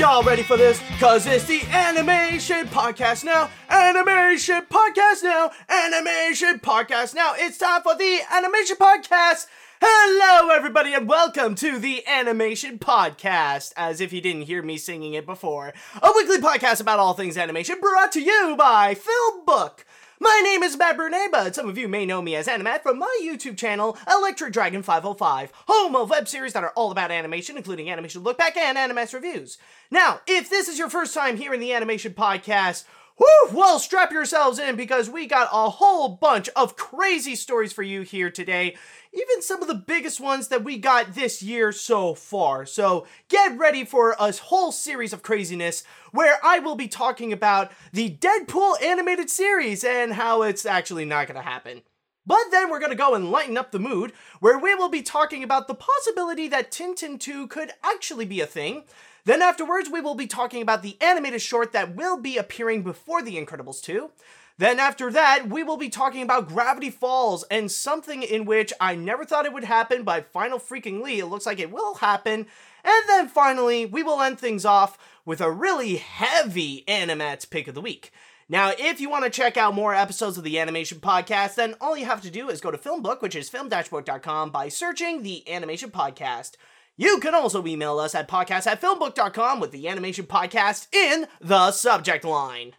Y'all ready for this? Cause it's the Animation Podcast now. Animation Podcast now. Animation Podcast now. It's time for the Animation Podcast. Hello, everybody, and welcome to the Animation Podcast. As if you didn't hear me singing it before, a weekly podcast about all things animation brought to you by FilmBook. My name is Matt Brunet, but some of you may know me as Animat from my YouTube channel, Electric Dragon 505, home of web series that are all about animation, including Animation Look Back and AniMat's Reviews. Now, if this is your first time here in the Animation Podcast, Woo! Well, strap yourselves in because we got a whole bunch of crazy stories for you here today. Even some of the biggest ones that we got this year so far. So get ready for a whole series of craziness where I will be talking about the Deadpool animated series and how it's actually not going to happen. But then we're going to go and lighten up the mood, where we will be talking about the possibility that Tintin 2 could actually be a thing. Then afterwards, we will be talking about the animated short that will be appearing before The Incredibles 2. Then after that, we will be talking about Gravity Falls and something in which I never thought it would happen, but final freaking Lee, it looks like it will happen. And then finally, we will end things off with a really heavy Animats pick of the week. Now, if you want to check out more episodes of the Animation Podcast, then all you have to do is go to Filmbook, which is film-book.com, by searching the Animation Podcast. You can also email us at podcast at filmbook.com with the Animation Podcast in the subject line.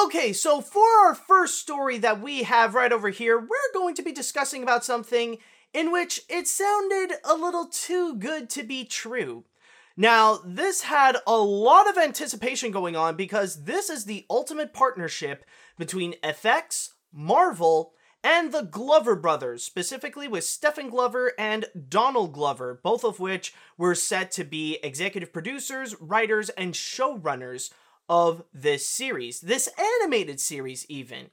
Okay, so for our first story that we have right over here, we're going to be discussing about something in which it sounded a little too good to be true. Now, this had a lot of anticipation going on because this is the ultimate partnership between FX, Marvel, and the Glover brothers, specifically with Stephen Glover and Donald Glover, both of which were set to be executive producers, writers, and showrunners of this series, this animated series, even.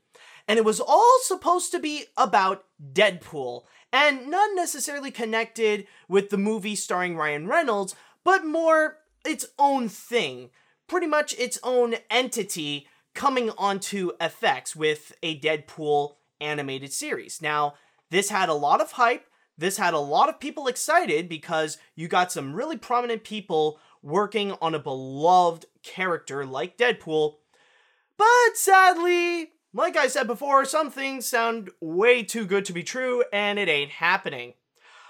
And it was all supposed to be about Deadpool, and not necessarily connected with the movie starring Ryan Reynolds, but more its own thing. Pretty much its own entity coming onto FX with a Deadpool animated series. Now, this had a lot of hype. This had a lot of people excited because you got some really prominent people working on a beloved character like Deadpool. But sadly, like I said before, some things sound way too good to be true and it ain't happening.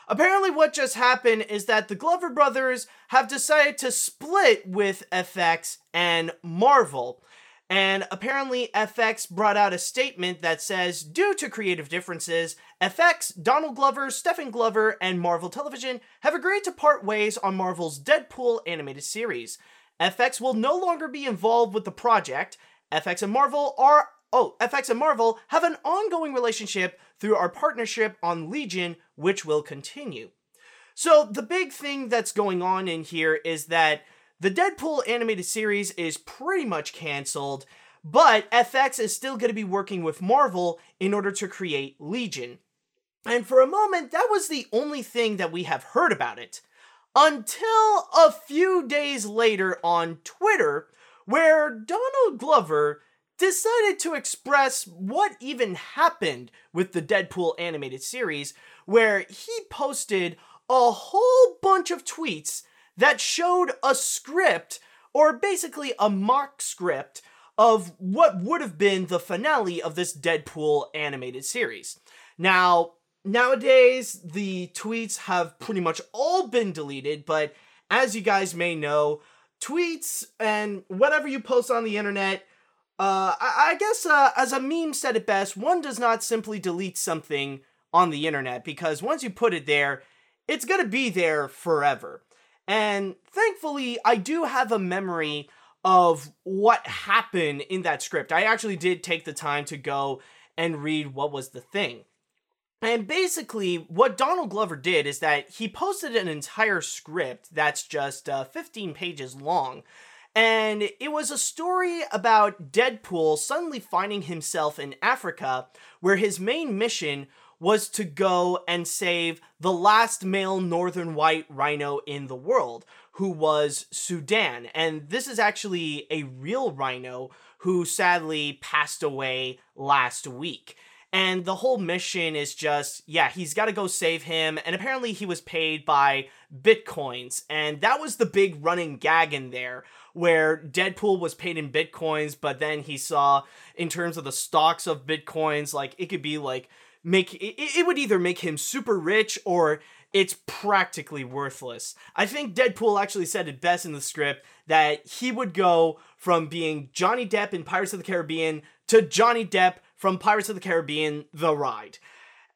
Apparently, what just happened is that the Glover brothers have decided to split with FX and Marvel. And apparently, FX brought out a statement that says, due to creative differences, FX, Donald Glover, Stephen Glover, and Marvel Television have agreed to part ways on Marvel's Deadpool animated series. FX will no longer be involved with the project. FX and Marvel are oh, FX and Marvel have an ongoing relationship through our partnership on Legion, which will continue. So the big thing that's going on in here is that the Deadpool animated series is pretty much canceled, but FX is still going to be working with Marvel in order to create Legion. And for a moment, that was the only thing that we have heard about it. Until a few days later on Twitter, where Donald Glover decided to express what even happened with the Deadpool animated series, where he posted a whole bunch of tweets that showed a script, or basically a mock script, of what would have been the finale of this Deadpool animated series. Now, nowadays, the tweets have pretty much all been deleted, but as you guys may know, tweets and whatever you post on the internet, uh, I, I guess uh, as a meme said it best, one does not simply delete something on the internet because once you put it there, it's gonna be there forever. And thankfully, I do have a memory of what happened in that script. I actually did take the time to go and read what was the thing. And basically, what Donald Glover did is that he posted an entire script that's just uh, 15 pages long. And it was a story about Deadpool suddenly finding himself in Africa, where his main mission was to go and save the last male northern white rhino in the world, who was Sudan. And this is actually a real rhino who sadly passed away last week. And the whole mission is just, yeah, he's got to go save him. And apparently he was paid by bitcoins. And that was the big running gag in there, where Deadpool was paid in bitcoins, but then he saw, in terms of the stocks of bitcoins, like it could be like, make it, it would either make him super rich or it's practically worthless. I think Deadpool actually said it best in the script that he would go from being Johnny Depp in Pirates of the Caribbean to Johnny Depp from Pirates of the Caribbean The Ride.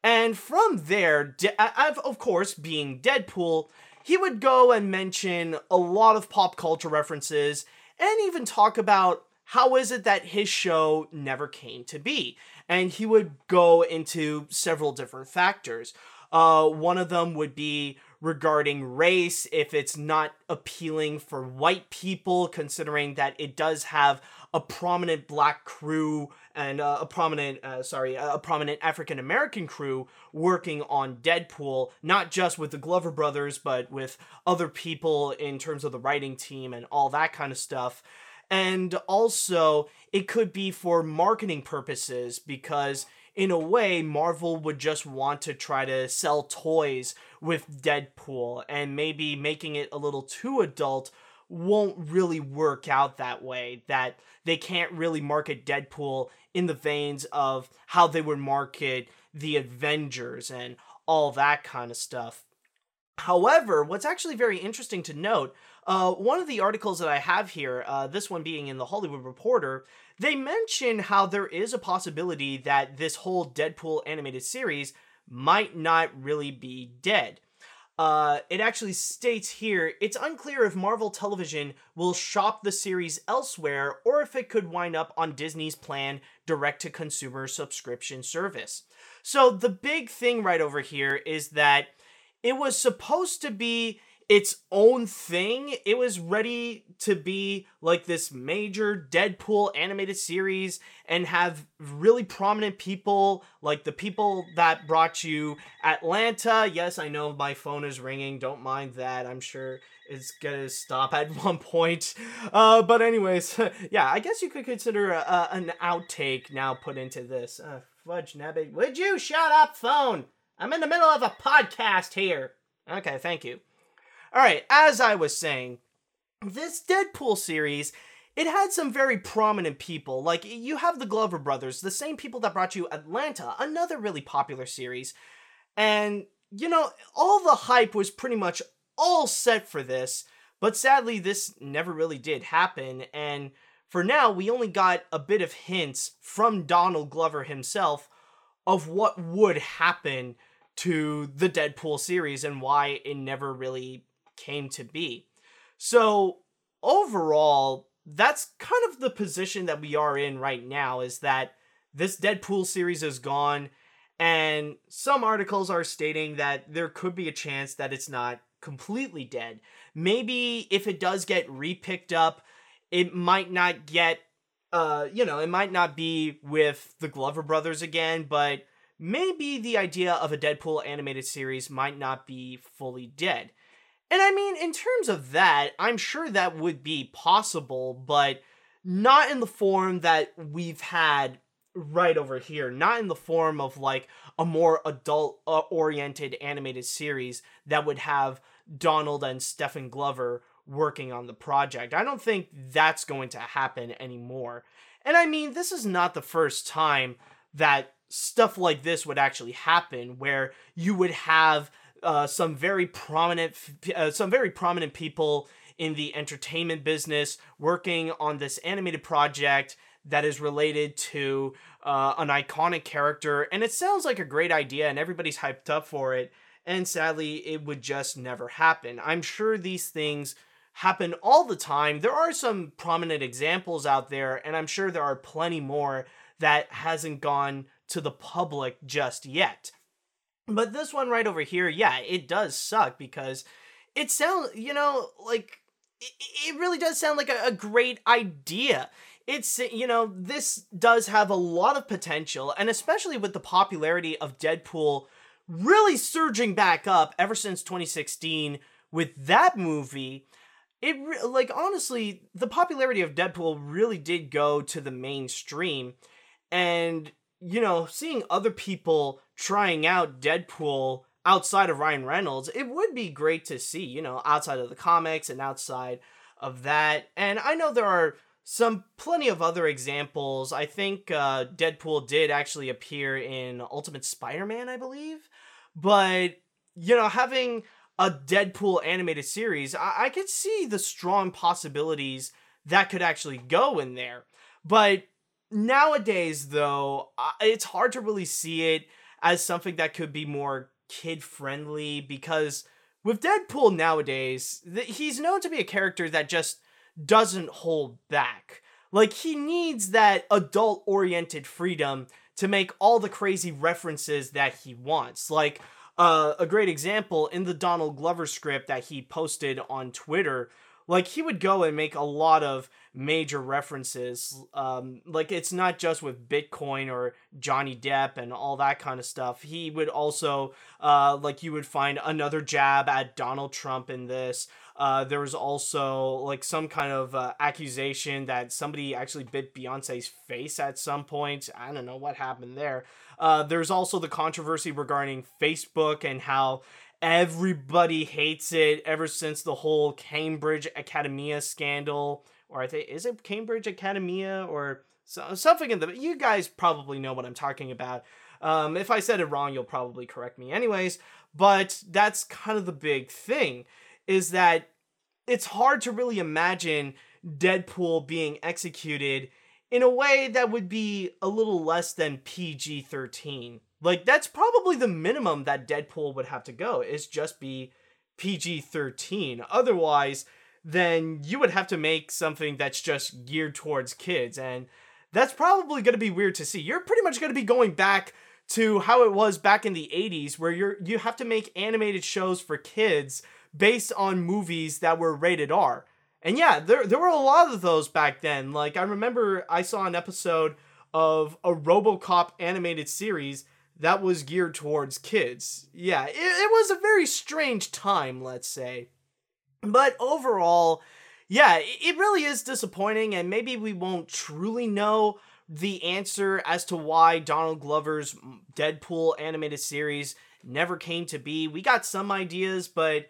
And from there, De- of course, being Deadpool, he would go and mention a lot of pop culture references and even talk about how is it that his show never came to be. And he would go into several different factors. Uh, one of them would be regarding race, if it's not appealing for white people, considering that it does have a prominent black crew and uh, a prominent, uh, sorry, a prominent African American crew working on Deadpool, not just with the Glover brothers, but with other people in terms of the writing team and all that kind of stuff. And also, it could be for marketing purposes because in a way, Marvel would just want to try to sell toys with Deadpool, and maybe making it a little too adult won't really work out that way. That they can't really market Deadpool in the veins of how they would market the Avengers and all that kind of stuff. However, what's actually very interesting to note, uh, one of the articles that I have here, uh, this one being in the Hollywood Reporter, they mention how there is a possibility that this whole Deadpool animated series might not really be dead. Uh, it actually states here it's unclear if Marvel Television will shop the series elsewhere or if it could wind up on Disney's planned direct to consumer subscription service. So, the big thing right over here is that it was supposed to be its own thing. It was ready to be like this major Deadpool animated series and have really prominent people like the people that brought you Atlanta. Yes, I know my phone is ringing. Don't mind that. I'm sure it's gonna stop at one point. Uh, but anyways, yeah, I guess you could consider a, a, an outtake now put into this. Uh, fudge nabbit. Would you shut up, phone? I'm in the middle of a podcast here. Okay, thank you. All right, as I was saying, this Deadpool series, it had some very prominent people. Like, you have the Glover brothers, the same people that brought you Atlanta, another really popular series. And, you know, all the hype was pretty much all set for this, but sadly, this never really did happen. And for now, we only got a bit of hints from Donald Glover himself of what would happen to the Deadpool series and why it never really came to be. So, overall, that's kind of the position that we are in right now is that this Deadpool series is gone and some articles are stating that there could be a chance that it's not completely dead. Maybe if it does get repicked up, it might not get uh you know, it might not be with the Glover brothers again, but maybe the idea of a Deadpool animated series might not be fully dead. And I mean, in terms of that, I'm sure that would be possible, but not in the form that we've had right over here. Not in the form of like a more adult uh, oriented animated series that would have Donald and Stephen Glover working on the project. I don't think that's going to happen anymore. And I mean, this is not the first time that stuff like this would actually happen where you would have uh, some very prominent uh, some very prominent people in the entertainment business working on this animated project that is related to uh, an iconic character. And it sounds like a great idea and everybody's hyped up for it. And sadly it would just never happen. I'm sure these things happen all the time. There are some prominent examples out there and i'm sure there are plenty more that hasn't gone to the public just yet but this one right over here, yeah, it does suck because it sounds, you know, like it, really does sound like a, a great idea. It's, you know, this does have a lot of potential, and especially with the popularity of Deadpool really surging back up ever since 2016 with that movie. It like honestly, the popularity of Deadpool really did go to the mainstream, and you know, seeing other people trying out Deadpool outside of Ryan Reynolds, it would be great to see, you know, outside of the comics and outside of that. And I know there are some plenty of other examples. I think uh, Deadpool did actually appear in Ultimate Spider-Man, I believe. But you know, having a Deadpool animated series, I, I could see the strong possibilities that could actually go in there. But nowadays, though, it's hard to really see it as something that could be more kid friendly because with Deadpool nowadays, he's known to be a character that just doesn't hold back. Like, he needs that adult oriented freedom to make all the crazy references that he wants. Like, uh, a great example in the Donald Glover script that he posted on Twitter, like he would go and make a lot of major references. Um, like it's not just with Bitcoin or Johnny Depp and all that kind of stuff. He would also, uh, like you would find another jab at Donald Trump in this. Uh, there was also like some kind of uh, accusation that somebody actually bit Beyonce's face at some point. I don't know what happened there. Uh, there's also the controversy regarding Facebook and how everybody hates it ever since the whole Cambridge Academia scandal. Or I think, is it Cambridge Academia or so, something in the. You guys probably know what I'm talking about. Um, if I said it wrong, you'll probably correct me anyways. But that's kind of the big thing is that it's hard to really imagine Deadpool being executed in a way that would be a little less than PG 13. Like, that's probably the minimum that Deadpool would have to go, is just be PG 13. Otherwise, then you would have to make something that's just geared towards kids. And that's probably going to be weird to see. You're pretty much going to be going back to how it was back in the 80s where you're you have to make animated shows for kids based on movies that were rated R. And yeah, there there were a lot of those back then. Like I remember I saw an episode of a RoboCop animated series that was geared towards kids. Yeah, it, it was a very strange time, let's say. But overall, yeah, it really is disappointing, and maybe we won't truly know the answer as to why Donald Glover's Deadpool animated series never came to be. We got some ideas, but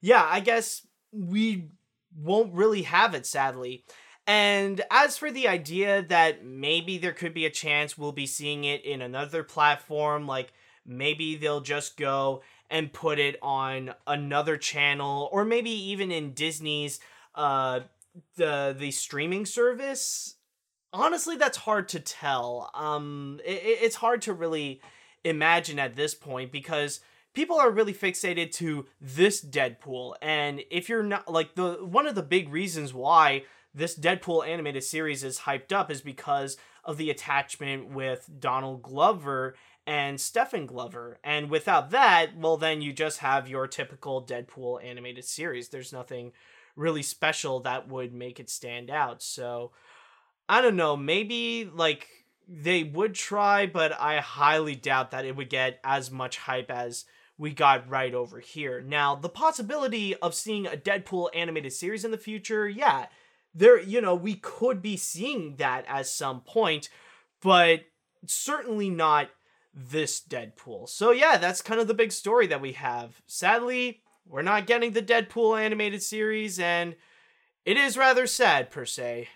yeah, I guess we won't really have it, sadly. And as for the idea that maybe there could be a chance we'll be seeing it in another platform, like maybe they'll just go and put it on another channel, or maybe even in Disney's uh the the streaming service. Honestly, that's hard to tell. Um, it, it's hard to really imagine at this point because people are really fixated to this Deadpool, and if you're not like the one of the big reasons why this Deadpool animated series is hyped up is because of the attachment with Donald Glover and Stephen Glover. And without that, well, then you just have your typical Deadpool animated series. There's nothing really special that would make it stand out. So, I don't know, maybe like they would try, but I highly doubt that it would get as much hype as we got right over here. Now, the possibility of seeing a Deadpool animated series in the future, yeah, there, you know, we could be seeing that at some point, but certainly not this Deadpool. So, yeah, that's kind of the big story that we have. Sadly, we're not getting the Deadpool animated series, and it is rather sad, per se.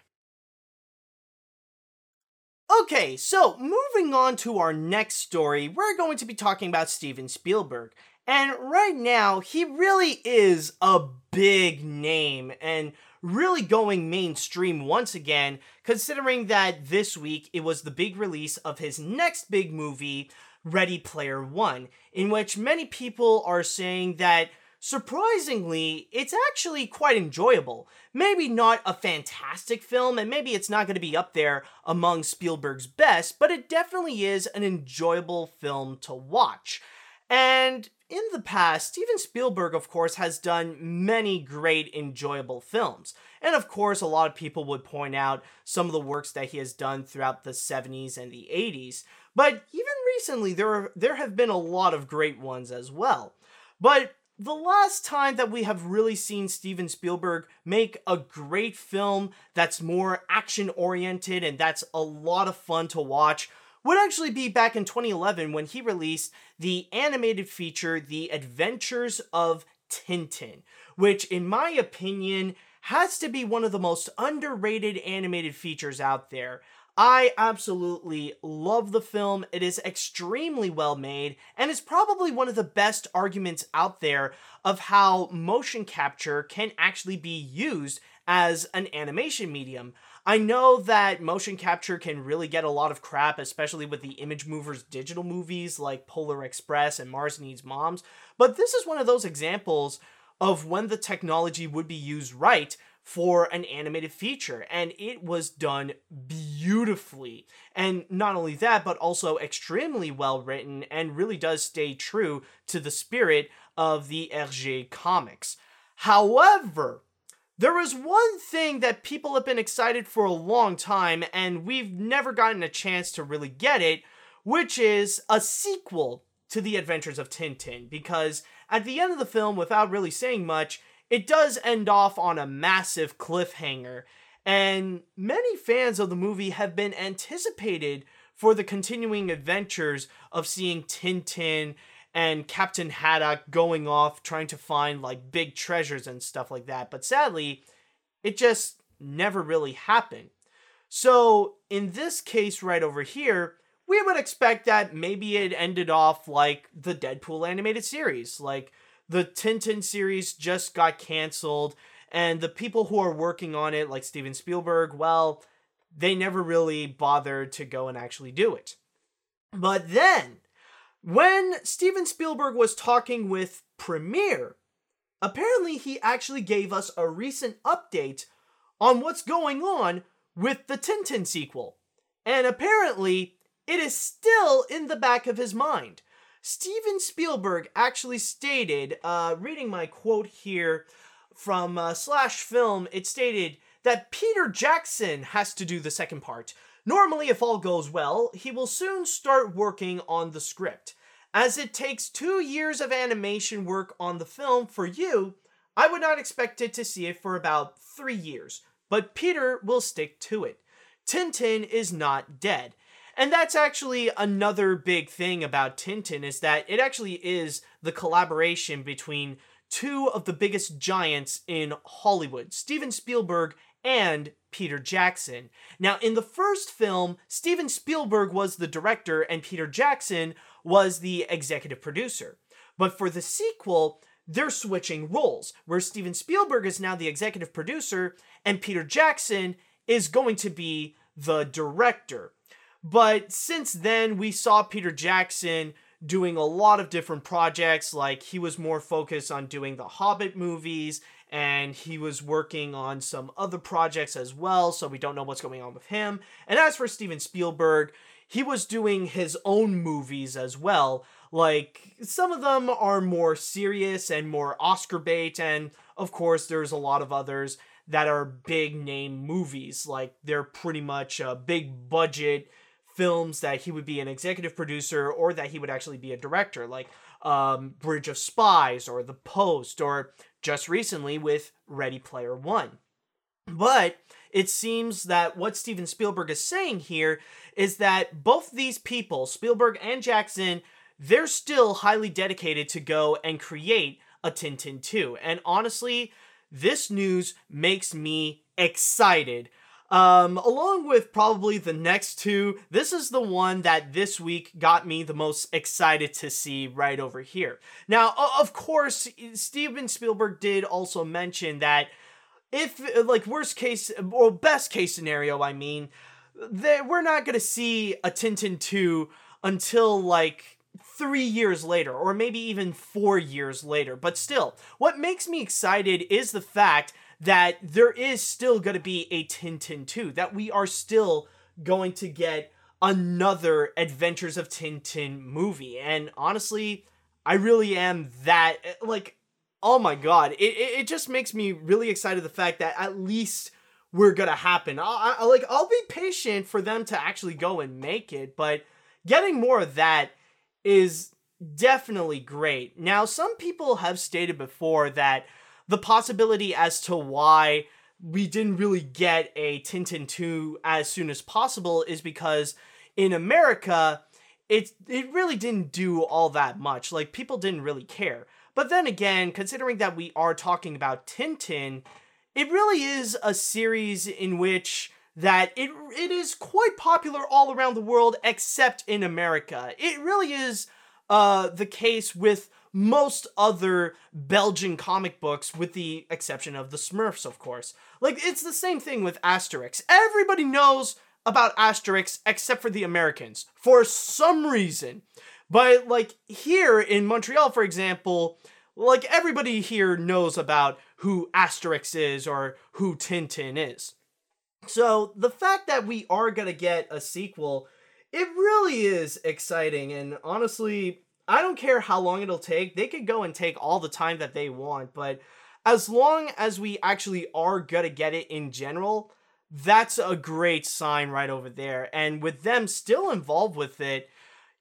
Okay, so moving on to our next story, we're going to be talking about Steven Spielberg. And right now, he really is a big name and really going mainstream once again, considering that this week it was the big release of his next big movie, Ready Player One, in which many people are saying that surprisingly, it's actually quite enjoyable. Maybe not a fantastic film, and maybe it's not going to be up there among Spielberg's best, but it definitely is an enjoyable film to watch. And in the past, Steven Spielberg, of course, has done many great, enjoyable films. And of course, a lot of people would point out some of the works that he has done throughout the 70s and the 80s. But even recently, there, are, there have been a lot of great ones as well. But the last time that we have really seen Steven Spielberg make a great film that's more action oriented and that's a lot of fun to watch would actually be back in 2011 when he released the animated feature The Adventures of Tintin, which, in my opinion, has to be one of the most underrated animated features out there. I absolutely love the film. It is extremely well made and is probably one of the best arguments out there of how motion capture can actually be used as an animation medium. I know that motion capture can really get a lot of crap, especially with the Image Movers digital movies like Polar Express and Mars Needs Moms, but this is one of those examples of when the technology would be used right for an animated feature, and it was done beautifully. And not only that, but also extremely well written and really does stay true to the spirit of the Hergé comics. However, there is one thing that people have been excited for a long time, and we've never gotten a chance to really get it, which is a sequel to The Adventures of Tintin. Because at the end of the film, without really saying much, it does end off on a massive cliffhanger. And many fans of the movie have been anticipated for the continuing adventures of seeing Tintin and Captain Haddock going off trying to find like big treasures and stuff like that. But sadly, it just never really happened. So, in this case right over here, we would expect that maybe it ended off like the Deadpool animated series. Like the Tintin series just got canceled, and the people who are working on it, like Steven Spielberg, well, they never really bothered to go and actually do it. But then, when Steven Spielberg was talking with Premiere, apparently he actually gave us a recent update on what's going on with the Tintin sequel. And apparently, it is still in the back of his mind. Steven Spielberg actually stated, uh, reading my quote here from uh, Slash Film, it stated that Peter Jackson has to do the second part. Normally, if all goes well, he will soon start working on the script. As it takes two years of animation work on the film for you, I would not expect it to see it for about three years, but Peter will stick to it. Tintin is not dead. And that's actually another big thing about Tintin is that it actually is the collaboration between two of the biggest giants in Hollywood, Steven Spielberg and Peter Jackson. Now, in the first film, Steven Spielberg was the director and Peter Jackson was the executive producer. But for the sequel, they're switching roles, where Steven Spielberg is now the executive producer and Peter Jackson is going to be the director. But since then, we saw Peter Jackson doing a lot of different projects. Like he was more focused on doing the Hobbit movies and he was working on some other projects as well. So we don't know what's going on with him. And as for Steven Spielberg, he was doing his own movies as well. Like some of them are more serious and more Oscar bait, and of course, there's a lot of others that are big name movies. Like they're pretty much a big budget films that he would be an executive producer or that he would actually be a director, like um, Bridge of Spies or The Post, or just recently with Ready Player One. But it seems that what Steven Spielberg is saying here is that both these people, Spielberg and Jackson, they're still highly dedicated to go and create a Tintin 2. And honestly, this news makes me excited um, along with probably the next two, this is the one that this week got me the most excited to see right over here. Now, of course, Steven Spielberg did also mention that if, like, worst case, or best case scenario, I mean, that we're not going to see a Tintin 2 until, like, three years later, or maybe even four years later. But still, what makes me excited is the fact that there is still going to be a Tintin 2, that we are still going to get another Adventures of Tintin movie. And honestly, I really am that, like, oh my god, it, it, just makes me really excited the fact that at least we're gonna happen. I, I, like, I'll be patient for them to actually go and make it, but getting more of that is definitely great. Now, some people have stated before that the possibility as to why we didn't really get a Tintin 2 as soon as possible is because in America, it it really didn't do all that much. Like people didn't really care. But then again, considering that we are talking about Tintin, it really is a series in which that it it is quite popular all around the world except in America. It really is uh the case with most other Belgian comic books, with the exception of the Smurfs, of course. Like, it's the same thing with Asterix. Everybody knows about Asterix except for the Americans for some reason. But, like, here in Montreal, for example, like, everybody here knows about who Asterix is or who Tintin is. So, the fact that we are gonna get a sequel, it really is exciting, and honestly, I don't care how long it'll take. They could go and take all the time that they want, but as long as we actually are gonna get it in general, that's a great sign right over there. And with them still involved with it,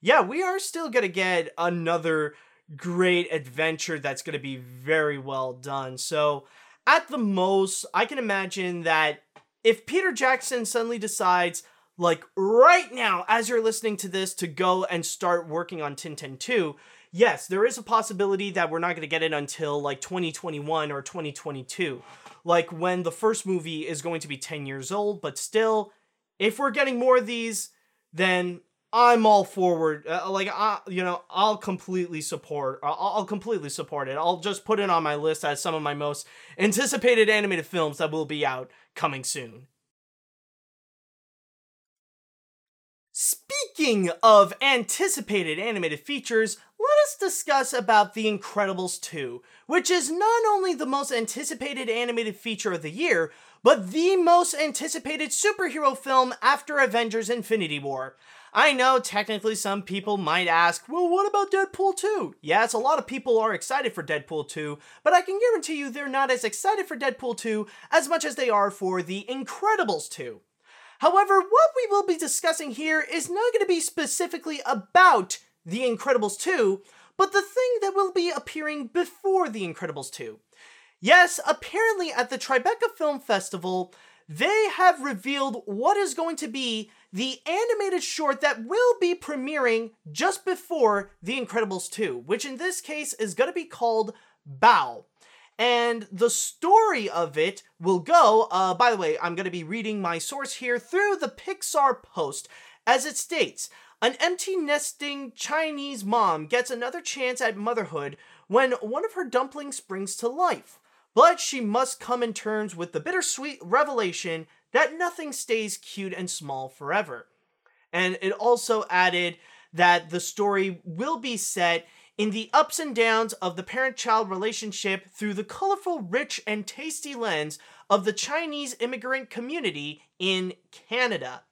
yeah, we are still gonna get another great adventure that's gonna be very well done. So, at the most, I can imagine that if Peter Jackson suddenly decides, like right now as you're listening to this to go and start working on Tintin 2, yes, there is a possibility that we're not going to get it until like 2021 or 2022. Like when the first movie is going to be 10 years old, but still if we're getting more of these, then I'm all forward. Uh, like I, you know, I'll completely support. I'll, I'll completely support it. I'll just put it on my list as some of my most anticipated animated films that will be out coming soon. Speaking of anticipated animated features, let us discuss about The Incredibles 2, which is not only the most anticipated animated feature of the year, but the most anticipated superhero film after Avengers Infinity War. I know technically some people might ask, well, what about Deadpool 2? Yes, a lot of people are excited for Deadpool 2, but I can guarantee you they're not as excited for Deadpool 2 as much as they are for The Incredibles 2. However, what we will be discussing here is not going to be specifically about The Incredibles 2, but the thing that will be appearing before The Incredibles 2. Yes, apparently at the Tribeca Film Festival, they have revealed what is going to be the animated short that will be premiering just before The Incredibles 2, which in this case is going to be called Bao. And the story of it will go, uh, by the way, I'm going to be reading my source here through the Pixar post, as it states An empty nesting Chinese mom gets another chance at motherhood when one of her dumplings springs to life. But she must come in terms with the bittersweet revelation that nothing stays cute and small forever. And it also added that the story will be set in the ups and downs of the parent child relationship through the colorful, rich, and tasty lens of the Chinese immigrant community in Canada.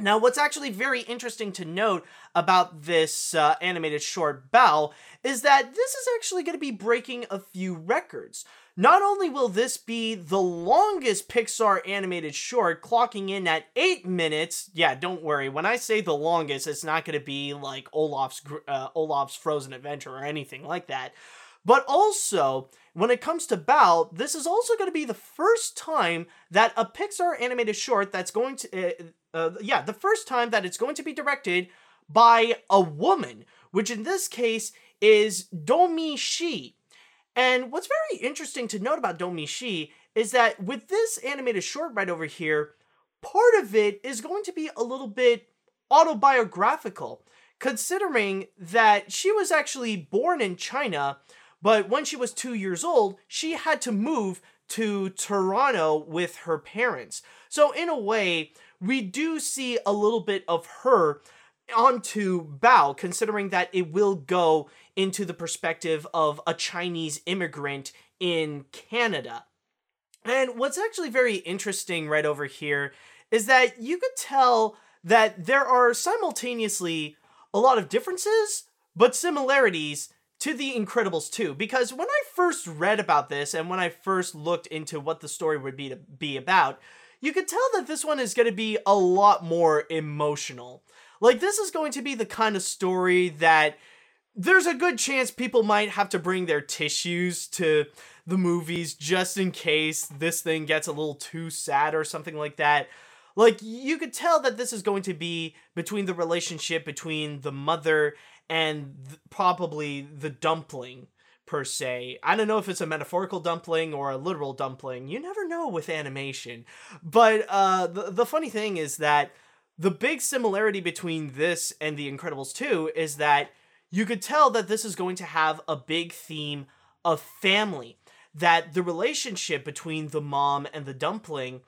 Now, what's actually very interesting to note about this uh, animated short Bao is that this is actually going to be breaking a few records. Not only will this be the longest Pixar animated short, clocking in at 8 minutes. Yeah, don't worry. When I say the longest, it's not going to be like Olaf's uh, Olaf's Frozen Adventure or anything like that. But also, when it comes to Bao, this is also going to be the first time that a Pixar animated short that's going to uh, uh, yeah, the first time that it's going to be directed by a woman, which in this case is Domee Shi and what's very interesting to note about Domee Shi is that with this animated short right over here, part of it is going to be a little bit autobiographical, considering that she was actually born in China, but when she was two years old, she had to move to Toronto with her parents. So, in a way, we do see a little bit of her onto Bao, considering that it will go into the perspective of a Chinese immigrant in Canada. And what's actually very interesting right over here is that you could tell that there are simultaneously a lot of differences, but similarities to The Incredibles 2. Because when I first read about this and when I first looked into what the story would be to be about, you could tell that this one is going to be a lot more emotional. Like, this is going to be the kind of story that there's a good chance people might have to bring their tissues to the movies just in case this thing gets a little too sad or something like that. Like you could tell that this is going to be between the relationship between the mother and th- probably the dumpling per se. I don't know if it's a metaphorical dumpling or a literal dumpling. You never know with animation. But uh, the the funny thing is that the big similarity between this and The Incredibles 2 is that you could tell that this is going to have a big theme of family. That the relationship between the mom and the dumpling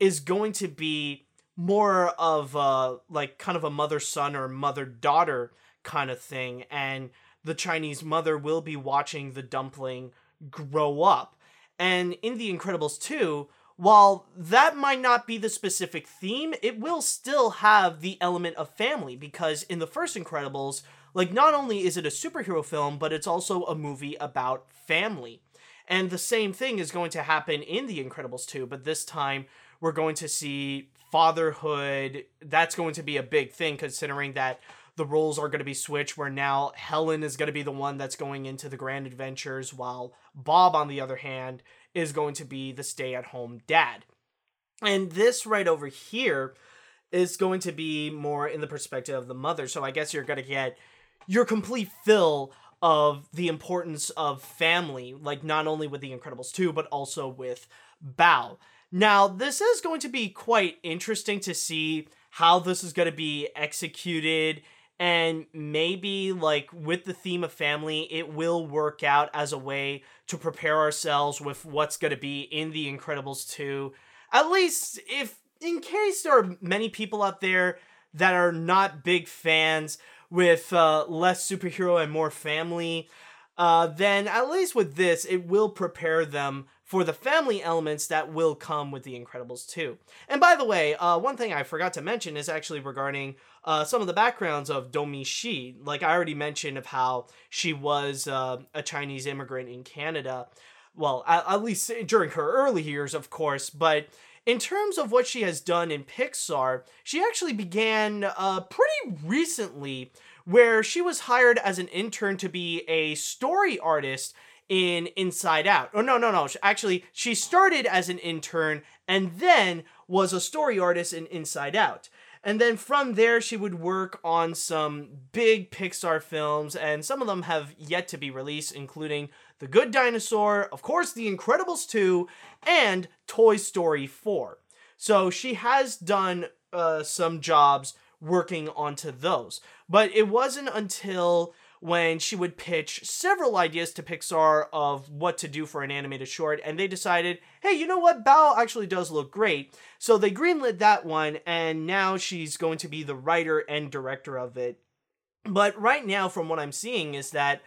is going to be more of a, like kind of a mother son or mother daughter kind of thing. And the Chinese mother will be watching the dumpling grow up. And in The Incredibles 2, while that might not be the specific theme, it will still have the element of family because in the first Incredibles, like not only is it a superhero film, but it's also a movie about family. And the same thing is going to happen in The Incredibles 2, but this time we're going to see fatherhood. That's going to be a big thing considering that the roles are going to be switched where now Helen is going to be the one that's going into the grand adventures while Bob on the other hand is going to be the stay-at-home dad. And this right over here is going to be more in the perspective of the mother. So I guess you're going to get your complete fill of the importance of family, like not only with The Incredibles 2, but also with Bao. Now, this is going to be quite interesting to see how this is going to be executed and maybe like with the theme of family it will work out as a way to prepare ourselves with what's going to be in the incredibles 2 at least if in case there are many people out there that are not big fans with uh, less superhero and more family uh, then at least with this it will prepare them for the family elements that will come with The Incredibles 2. And by the way, uh, one thing I forgot to mention is actually regarding uh, some of the backgrounds of Domee Shi. Like I already mentioned of how she was uh, a Chinese immigrant in Canada. Well, at, at least during her early years, of course, but in terms of what she has done in Pixar, she actually began uh, pretty recently, where she was hired as an intern to be a story artist in Inside Out. Oh, no, no, no. Actually, she started as an intern and then was a story artist in Inside Out. And then from there, she would work on some big Pixar films, and some of them have yet to be released, including The Good Dinosaur, of course, The Incredibles 2, and Toy Story 4. So she has done uh, some jobs working onto those. But it wasn't until when she would pitch several ideas to Pixar of what to do for an animated short, and they decided, hey, you know what? Bao actually does look great. So they greenlit that one, and now she's going to be the writer and director of it. But right now, from what I'm seeing, is that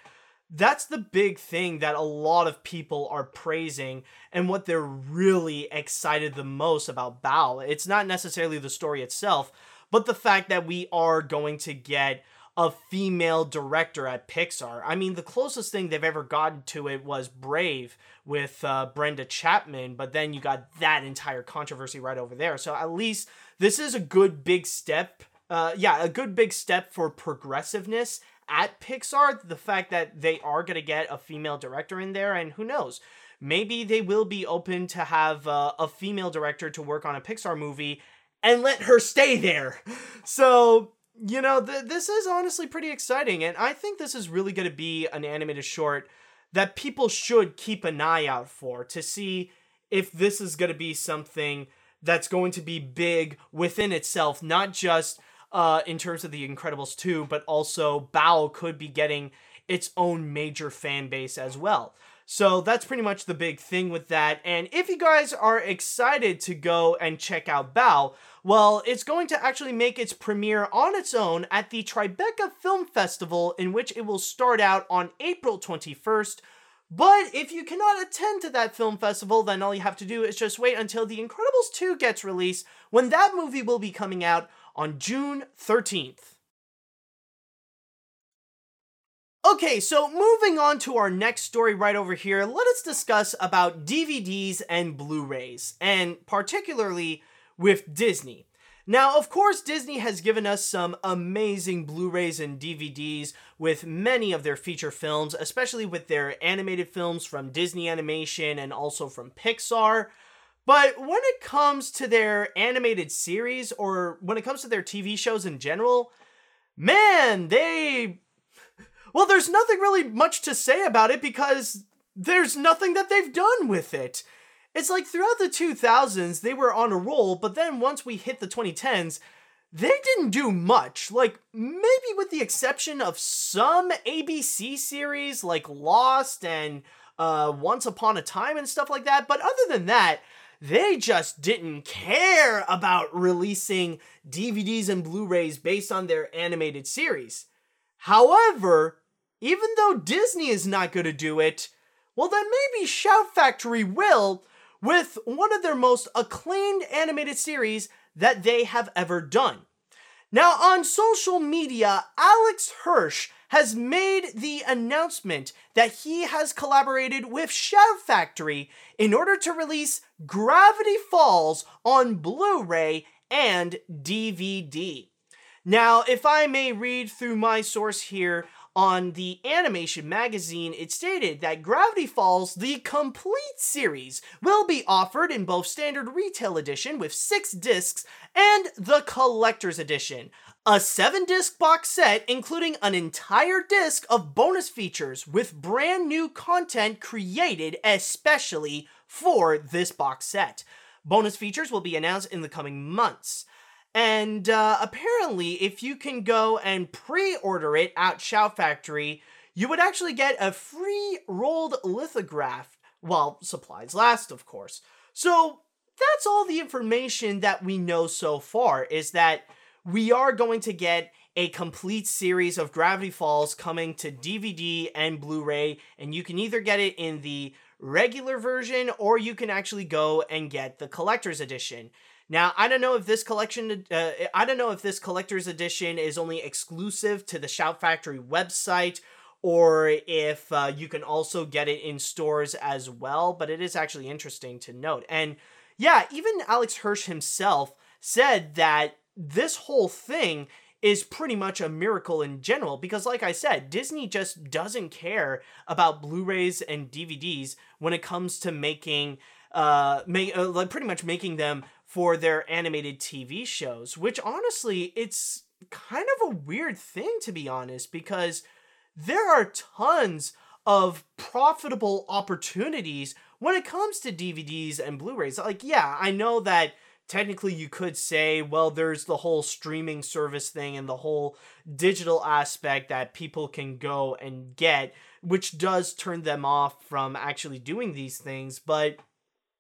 that's the big thing that a lot of people are praising and what they're really excited the most about Bao. It's not necessarily the story itself, but the fact that we are going to get a female director at Pixar. I mean, the closest thing they've ever gotten to it was Brave with uh, Brenda Chapman, but then you got that entire controversy right over there. So at least this is a good big step. Uh, yeah, a good big step for progressiveness at Pixar. The fact that they are going to get a female director in there, and who knows, maybe they will be open to have uh, a female director to work on a Pixar movie and let her stay there. So you know, th- this is honestly pretty exciting, and I think this is really going to be an animated short that people should keep an eye out for to see if this is going to be something that's going to be big within itself, not just uh, in terms of The Incredibles 2, but also Bao could be getting its own major fan base as well. So that's pretty much the big thing with that. And if you guys are excited to go and check out Bao, well, it's going to actually make its premiere on its own at the Tribeca Film Festival, in which it will start out on April 21st. But if you cannot attend to that film festival, then all you have to do is just wait until The Incredibles 2 gets released, when that movie will be coming out on June 13th. Okay, so moving on to our next story right over here, let us discuss about DVDs and Blu-rays, and particularly with Disney. Now, of course, Disney has given us some amazing Blu rays and DVDs with many of their feature films, especially with their animated films from Disney Animation and also from Pixar. But when it comes to their animated series or when it comes to their TV shows in general, man, they. Well, there's nothing really much to say about it because there's nothing that they've done with it. It's like throughout the 2000s, they were on a roll, but then once we hit the 2010s, they didn't do much. Like, maybe with the exception of some ABC series like Lost and uh, Once Upon a Time and stuff like that. But other than that, they just didn't care about releasing DVDs and Blu rays based on their animated series. However, even though Disney is not going to do it, well, then maybe Shout Factory will with one of their most acclaimed animated series that they have ever done. Now, on social media, Alex Hirsch has made the announcement that he has collaborated with Shout Factory in order to release Gravity Falls on Blu ray and DVD. Now, if I may read through my source here, on the Animation magazine, it stated that Gravity Falls, the complete series, will be offered in both standard retail edition with six discs and the collector's edition. A seven disc box set including an entire disc of bonus features with brand new content created especially for this box set. Bonus features will be announced in the coming months. And uh, apparently, if you can go and pre order it at Shout Factory, you would actually get a free rolled lithograph while supplies last, of course. So that's all the information that we know so far is that we are going to get a complete series of Gravity Falls coming to DVD and Blu ray, and you can either get it in the regular version or you can actually go and get the collector's edition. Now, I don't know if this collection, uh, I don't know if this collector's edition is only exclusive to the Shout Factory website or if uh, you can also get it in stores as well, but it is actually interesting to note. And yeah, even Alex Hirsch himself said that this whole thing is pretty much a miracle in general because like I said, Disney just doesn't care about Blu-rays and DVDs when it comes to making uh, make, uh like pretty much making them for their animated TV shows, which honestly, it's kind of a weird thing to be honest, because there are tons of profitable opportunities when it comes to DVDs and Blu rays. Like, yeah, I know that technically you could say, well, there's the whole streaming service thing and the whole digital aspect that people can go and get, which does turn them off from actually doing these things, but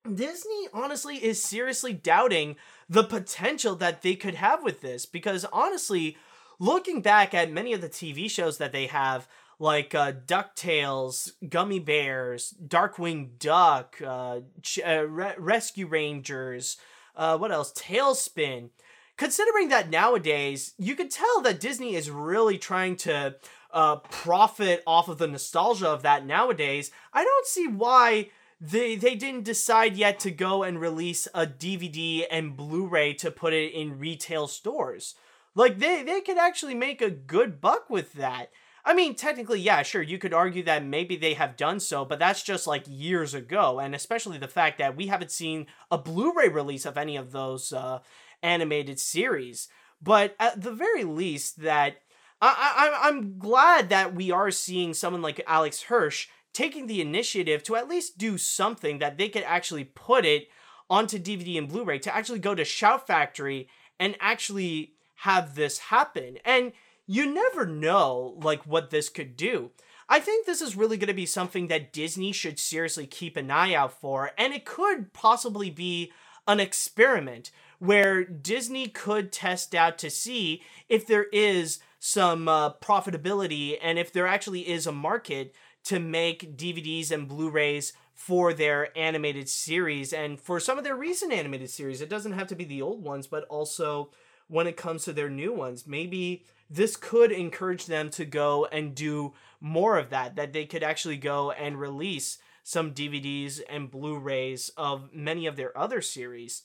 Disney honestly is seriously doubting the potential that they could have with this because honestly, looking back at many of the TV shows that they have, like uh, DuckTales, Gummi Bears, Darkwing Duck, uh, Ch- uh, Re- Rescue Rangers, uh, what else? TaleSpin. Considering that nowadays, you could tell that Disney is really trying to uh, profit off of the nostalgia of that nowadays, I don't see why they they didn't decide yet to go and release a DVD and Blu-ray to put it in retail stores. Like they they could actually make a good buck with that. I mean, technically, yeah, sure, you could argue that maybe they have done so, but that's just like years ago, and especially the fact that we haven't seen a Blu-ray release of any of those uh, animated series. But at the very least, that I, I I'm glad that we are seeing someone like Alex Hirsch taking the initiative to at least do something that they could actually put it onto DVD and Blu ray to actually go to Shout Factory and actually have this happen. And you never know, like, what this could do. I think this is really going to be something that Disney should seriously keep an eye out for, and it could possibly be an experiment where Disney could test out to see if there is some uh, profitability and if there actually is a market to make DVDs and Blu-rays for their animated series and for some of their recent animated series. It doesn't have to be the old ones, but also when it comes to their new ones. Maybe this could encourage them to go and do more of that, that they could actually go and release some DVDs and Blu-rays of many of their other series.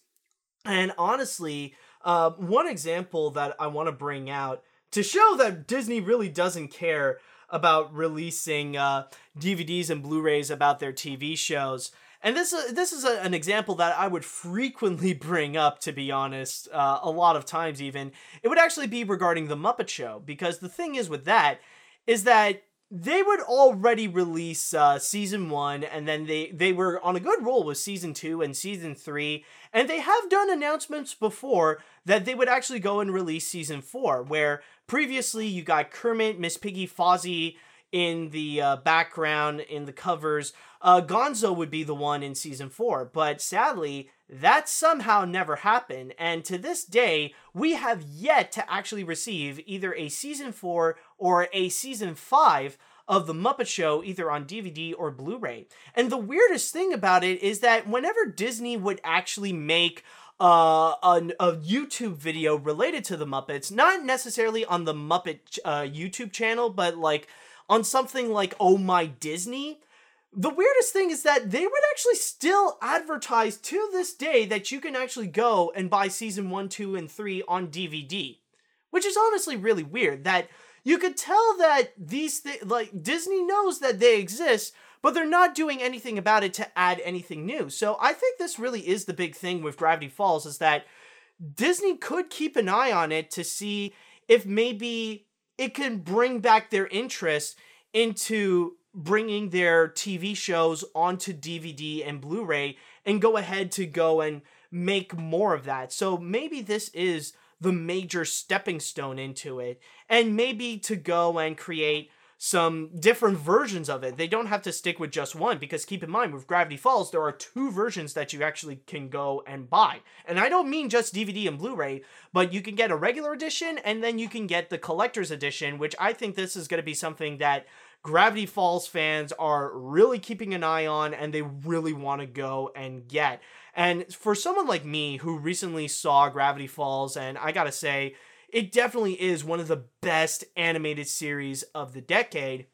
And honestly, uh, one example that I want to bring out to show that Disney really doesn't care about releasing uh, DVDs and Blu-rays about their TV shows. and this uh, this is a, an example that I would frequently bring up, to be honest, uh, a lot of times even. It would actually be regarding the Muppet Show because the thing is with that is that they would already release uh, season one, and then they they were on a good roll with season two and season three, and they have done announcements before that they would actually go and release season four, where previously you got Kermit, Miss Piggy, Fozzie in the uh, background in the covers. Uh, Gonzo would be the one in season four, but sadly, that somehow never happened. And to this day, we have yet to actually receive either a season four or a season five of The Muppet Show, either on DVD or Blu ray. And the weirdest thing about it is that whenever Disney would actually make uh, a, a YouTube video related to the Muppets, not necessarily on the Muppet uh, YouTube channel, but like on something like Oh My Disney, the weirdest thing is that they would actually still advertise to this day that you can actually go and buy season 1, 2, and 3 on DVD. Which is honestly really weird that you could tell that these things, like Disney knows that they exist, but they're not doing anything about it to add anything new. So I think this really is the big thing with Gravity Falls is that Disney could keep an eye on it to see if maybe it can bring back their interest into bringing their TV shows onto DVD and Blu ray and go ahead to go and make more of that. So maybe this is the major stepping stone into it, and maybe to go and create some different versions of it. They don't have to stick with just one because keep in mind with Gravity Falls there are two versions that you actually can go and buy. And I don't mean just DVD and Blu-ray, but you can get a regular edition and then you can get the collector's edition, which I think this is going to be something that Gravity Falls fans are really keeping an eye on and they really want to go and get. And for someone like me who recently saw Gravity Falls, and I gotta say, it definitely is one of the best animated series of the decade.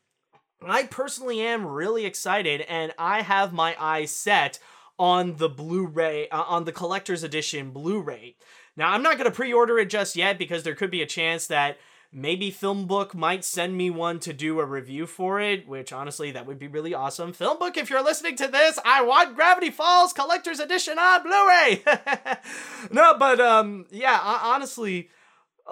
I personally am really excited, and I have my eyes set on the Blu-ray, uh, on the collector's edition Blu-ray. Now, I'm not gonna pre-order it just yet because there could be a chance that Maybe FilmBook might send me one to do a review for it, which honestly, that would be really awesome. FilmBook, if you're listening to this, I want Gravity Falls Collector's Edition on Blu-ray. no, but um, yeah, honestly,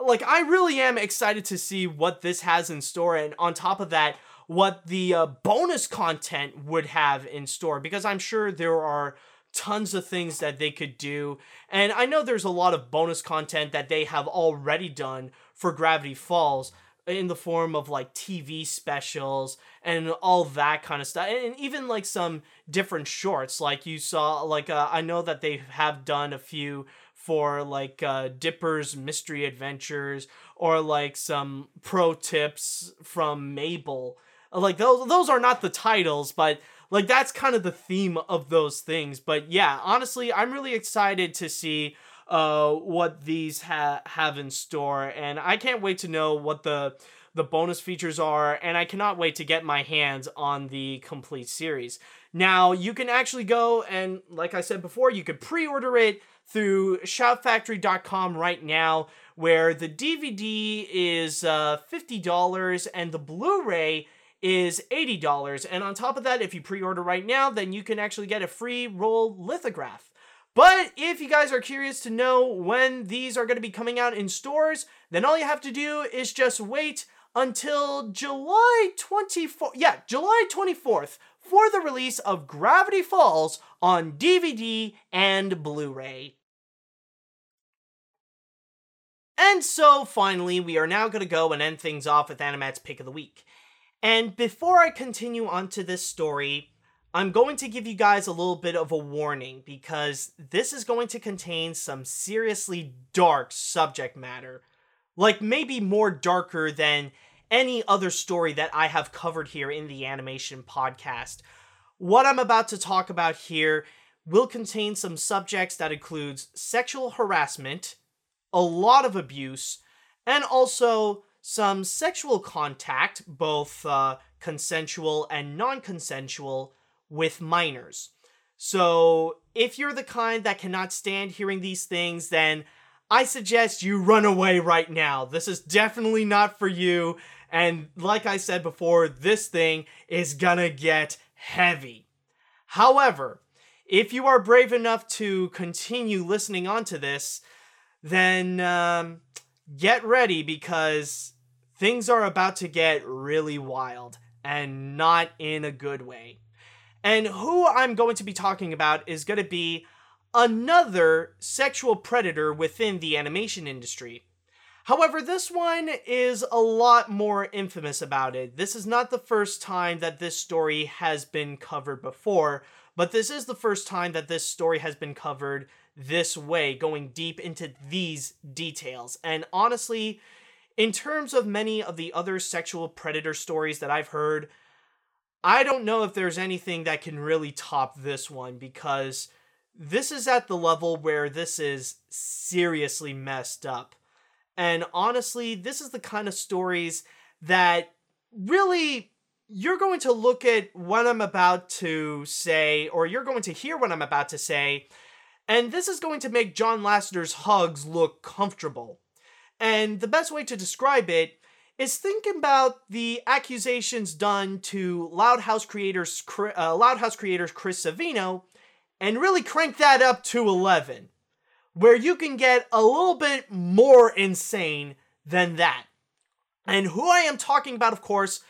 like I really am excited to see what this has in store, and on top of that, what the uh, bonus content would have in store, because I'm sure there are tons of things that they could do. And I know there's a lot of bonus content that they have already done for Gravity Falls in the form of like TV specials and all that kind of stuff and even like some different shorts like you saw like uh, I know that they have done a few for like uh, Dipper's mystery adventures or like some pro tips from Mabel like those those are not the titles but like that's kind of the theme of those things but yeah honestly I'm really excited to see uh, what these ha- have in store, and I can't wait to know what the the bonus features are, and I cannot wait to get my hands on the complete series. Now, you can actually go and, like I said before, you could pre-order it through shoutfactory.com right now, where the DVD is uh, $50 and the Blu-ray is $80. And on top of that, if you pre-order right now, then you can actually get a free roll lithograph. But if you guys are curious to know when these are going to be coming out in stores, then all you have to do is just wait until July 24th. Yeah, July 24th for the release of Gravity Falls on DVD and Blu-ray. And so finally, we are now going to go and end things off with AniMat's Pick of the Week. And before I continue on to this story, I'm going to give you guys a little bit of a warning because this is going to contain some seriously dark subject matter. Like, maybe more darker than any other story that I have covered here in the animation podcast. What I'm about to talk about here will contain some subjects that includes sexual harassment, a lot of abuse, and also some sexual contact, both uh, consensual and non consensual, with minors. So, if you're the kind that cannot stand hearing these things, then I suggest you run away right now. This is definitely not for you. And like I said before, this thing is gonna get heavy. However, if you are brave enough to continue listening on to this, then um, get ready because things are about to get really wild and not in a good way. And who I'm going to be talking about is going to be another sexual predator within the animation industry. However, this one is a lot more infamous about it. This is not the first time that this story has been covered before, but this is the first time that this story has been covered this way, going deep into these details. And honestly, in terms of many of the other sexual predator stories that I've heard, I don't know if there's anything that can really top this one because this is at the level where this is seriously messed up. And honestly, this is the kind of stories that really you're going to look at what I'm about to say, or you're going to hear what I'm about to say, and this is going to make John Lasseter's hugs look comfortable. And the best way to describe it is think about the accusations done to Loud House creators, uh, Loud House creators Chris Savino, and really crank that up to 11 where you can get a little bit more insane than that. And who I am talking about, of course,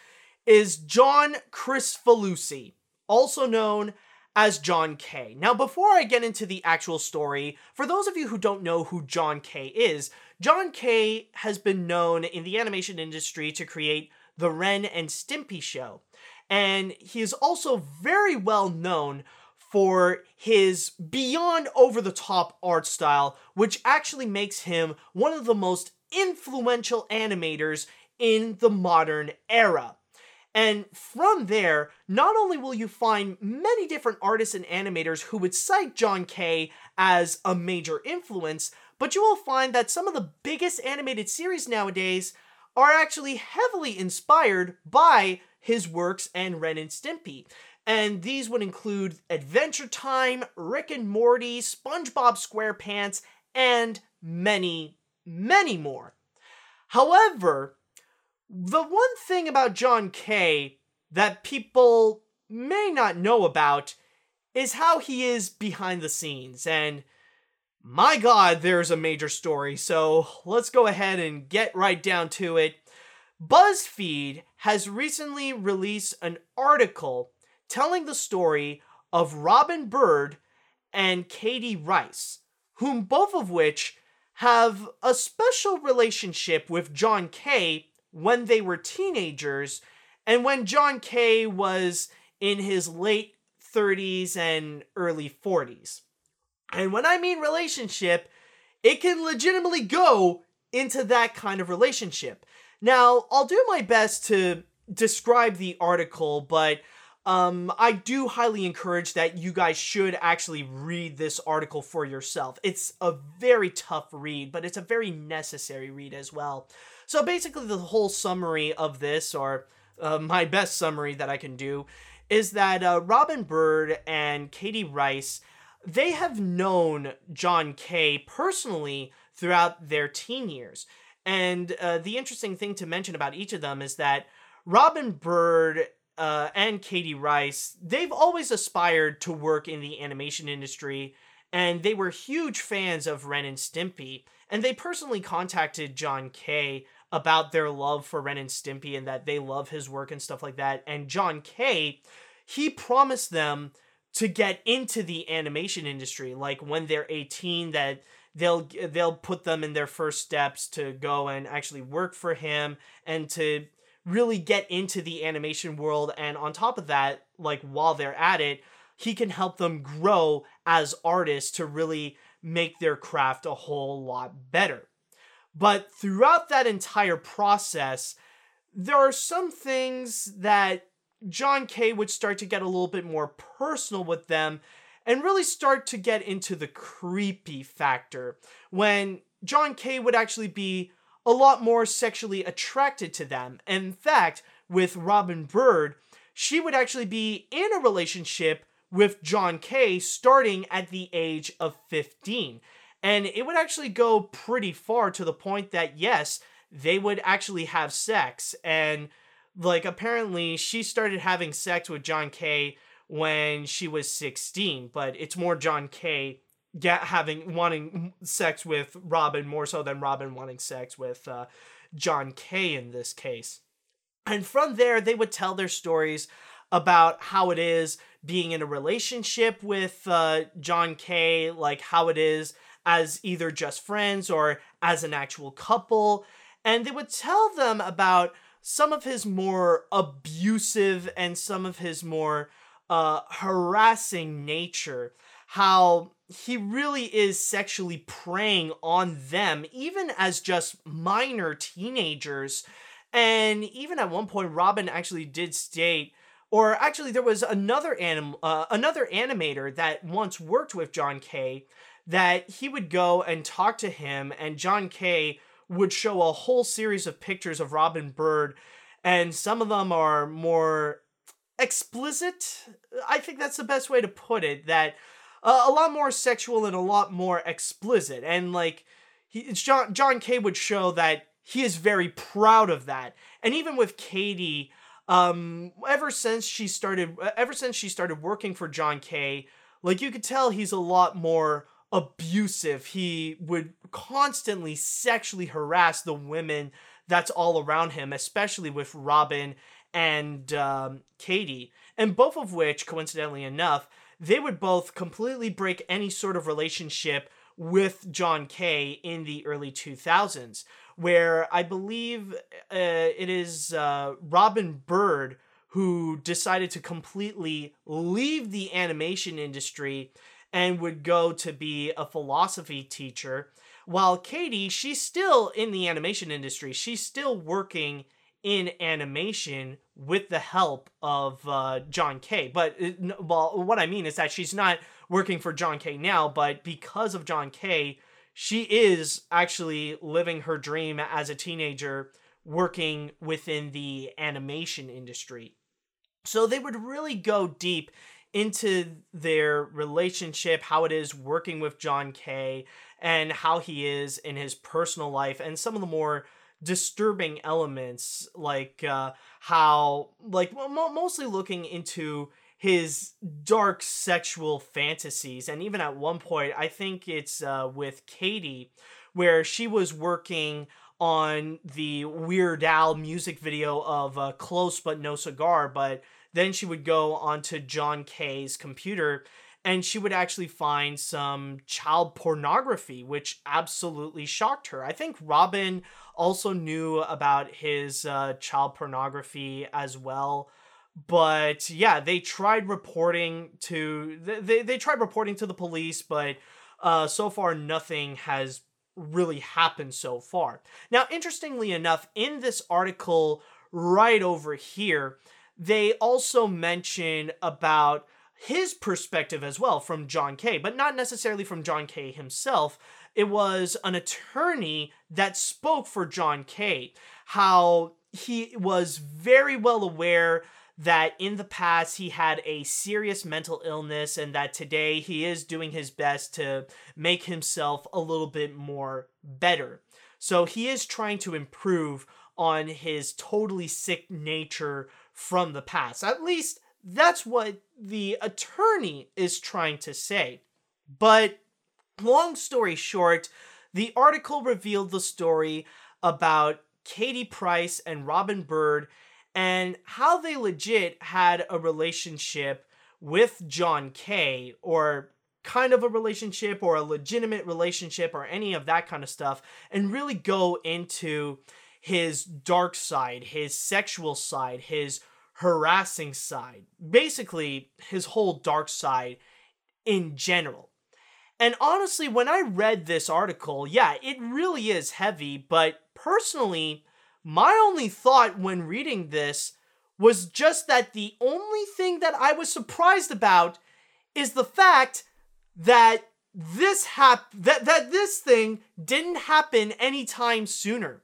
is John Kricfalusi, also known as John K. Now, before I get into the actual story, for those of you who don't know who John K is, John K has been known in the animation industry to create the Ren and Stimpy show. And he is also very well known for his beyond over the top art style, which actually makes him one of the most influential animators in the modern era. And from there, not only will you find many different artists and animators who would cite John K as a major influence, but you will find that some of the biggest animated series nowadays are actually heavily inspired by his works and Ren and Stimpy and these would include Adventure Time, Rick and Morty, SpongeBob SquarePants, and many, many more. However, the one thing about John K that people may not know about is how he is behind the scenes. And my god, there's a major story, so let's go ahead and get right down to it. BuzzFeed has recently released an article telling the story of Robin Bird and Katie Rice, whom both of which have a special relationship with John K when they were teenagers and when John K was in his late 30s and early 40s. And when I mean relationship, it can legitimately go into that kind of relationship. Now, I'll do my best to describe the article, but um, I do highly encourage that you guys should actually read this article for yourself. It's a very tough read, but it's a very necessary read as well. So basically, the whole summary of this, or uh, my best summary that I can do, is that uh, Robin Bird and Katie Rice, they have known John K personally throughout their teen years. And uh, the interesting thing to mention about each of them is that Robin Bird uh, and Katie Rice, they've always aspired to work in the animation industry, and they were huge fans of Ren and Stimpy. And they personally contacted John K about their love for Ren and Stimpy and that they love his work and stuff like that. And John K, he promised them to get into the animation industry, like when they're 18, that they'll they'll put them in their first steps to go and actually work for him and to really get into the animation world. And on top of that, like while they're at it, he can help them grow as artists to really make their craft a whole lot better. But throughout that entire process, there are some things that John K would start to get a little bit more personal with them and really start to get into the creepy factor when John K would actually be a lot more sexually attracted to them. in fact, with Robin Bird, she would actually be in a relationship with John K starting at the age of 15. And it would actually go pretty far to the point that, yes, they would actually have sex. And, like, apparently she started having sex with John K when she was 16, but it's more John K get having wanting sex with Robin more so than Robin wanting sex with uh, John K in this case. And from there, they would tell their stories about how it is being in a relationship with uh, John K, like how it is as either just friends or as an actual couple. And they would tell them about some of his more abusive and some of his more uh, harassing nature. How he really is sexually preying on them, even as just minor teenagers. And even at one point, Robin actually did state, or actually, there was another anim- uh, another animator that once worked with John K. That he would go and talk to him, and John K. would show a whole series of pictures of Robin Bird, and some of them are more explicit. I think that's the best way to put it. That uh, a lot more sexual and a lot more explicit. And like he, John John K would show that he is very proud of that. And even with Katie, um, ever since she started, ever since she started working for John K, like you could tell he's a lot more abusive. He would constantly sexually harass the women that's all around him, especially with Robin and um, Katie, and both of which, coincidentally enough, they would both completely break any sort of relationship with John K in the early 2000s, where I believe uh, it is uh, Robin Bird who decided to completely leave the animation industry and would go to be a philosophy teacher. While Katie, she's still in the animation industry, she's still working in animation with the help of uh, John K. But uh, well, what I mean is that she's not working for John K. now, but because of John K., she is actually living her dream as a teenager working within the animation industry. So they would really go deep into their relationship, how it is working with John K., and how he is in his personal life, and some of the more disturbing elements like uh, how like mo- mostly looking into his dark sexual fantasies and even at one point i think it's uh, with katie where she was working on the weird al music video of uh, close but no cigar but then she would go onto john k's computer and she would actually find some child pornography, which absolutely shocked her. I think Robin also knew about his uh, child pornography as well. But yeah, they tried reporting to they, they tried reporting to the police, but uh, so far nothing has really happened so far. Now, interestingly enough, in this article right over here, they also mention about his perspective as well from John K, but not necessarily from John K himself. It was an attorney that spoke for John K, how he was very well aware that in the past he had a serious mental illness and that today he is doing his best to make himself a little bit more better. So he is trying to improve on his totally sick nature from the past. At least that's what the attorney is trying to say. But long story short, the article revealed the story about Katie Price and Robin Bird and how they legit had a relationship with John K or kind of a relationship or a legitimate relationship or any of that kind of stuff and really go into his dark side, his sexual side, his harassing side, basically his whole dark side in general. And honestly, when I read this article, yeah, it really is heavy, but personally, my only thought when reading this was just that the only thing that I was surprised about is the fact that this hap- that that this thing didn't happen anytime sooner.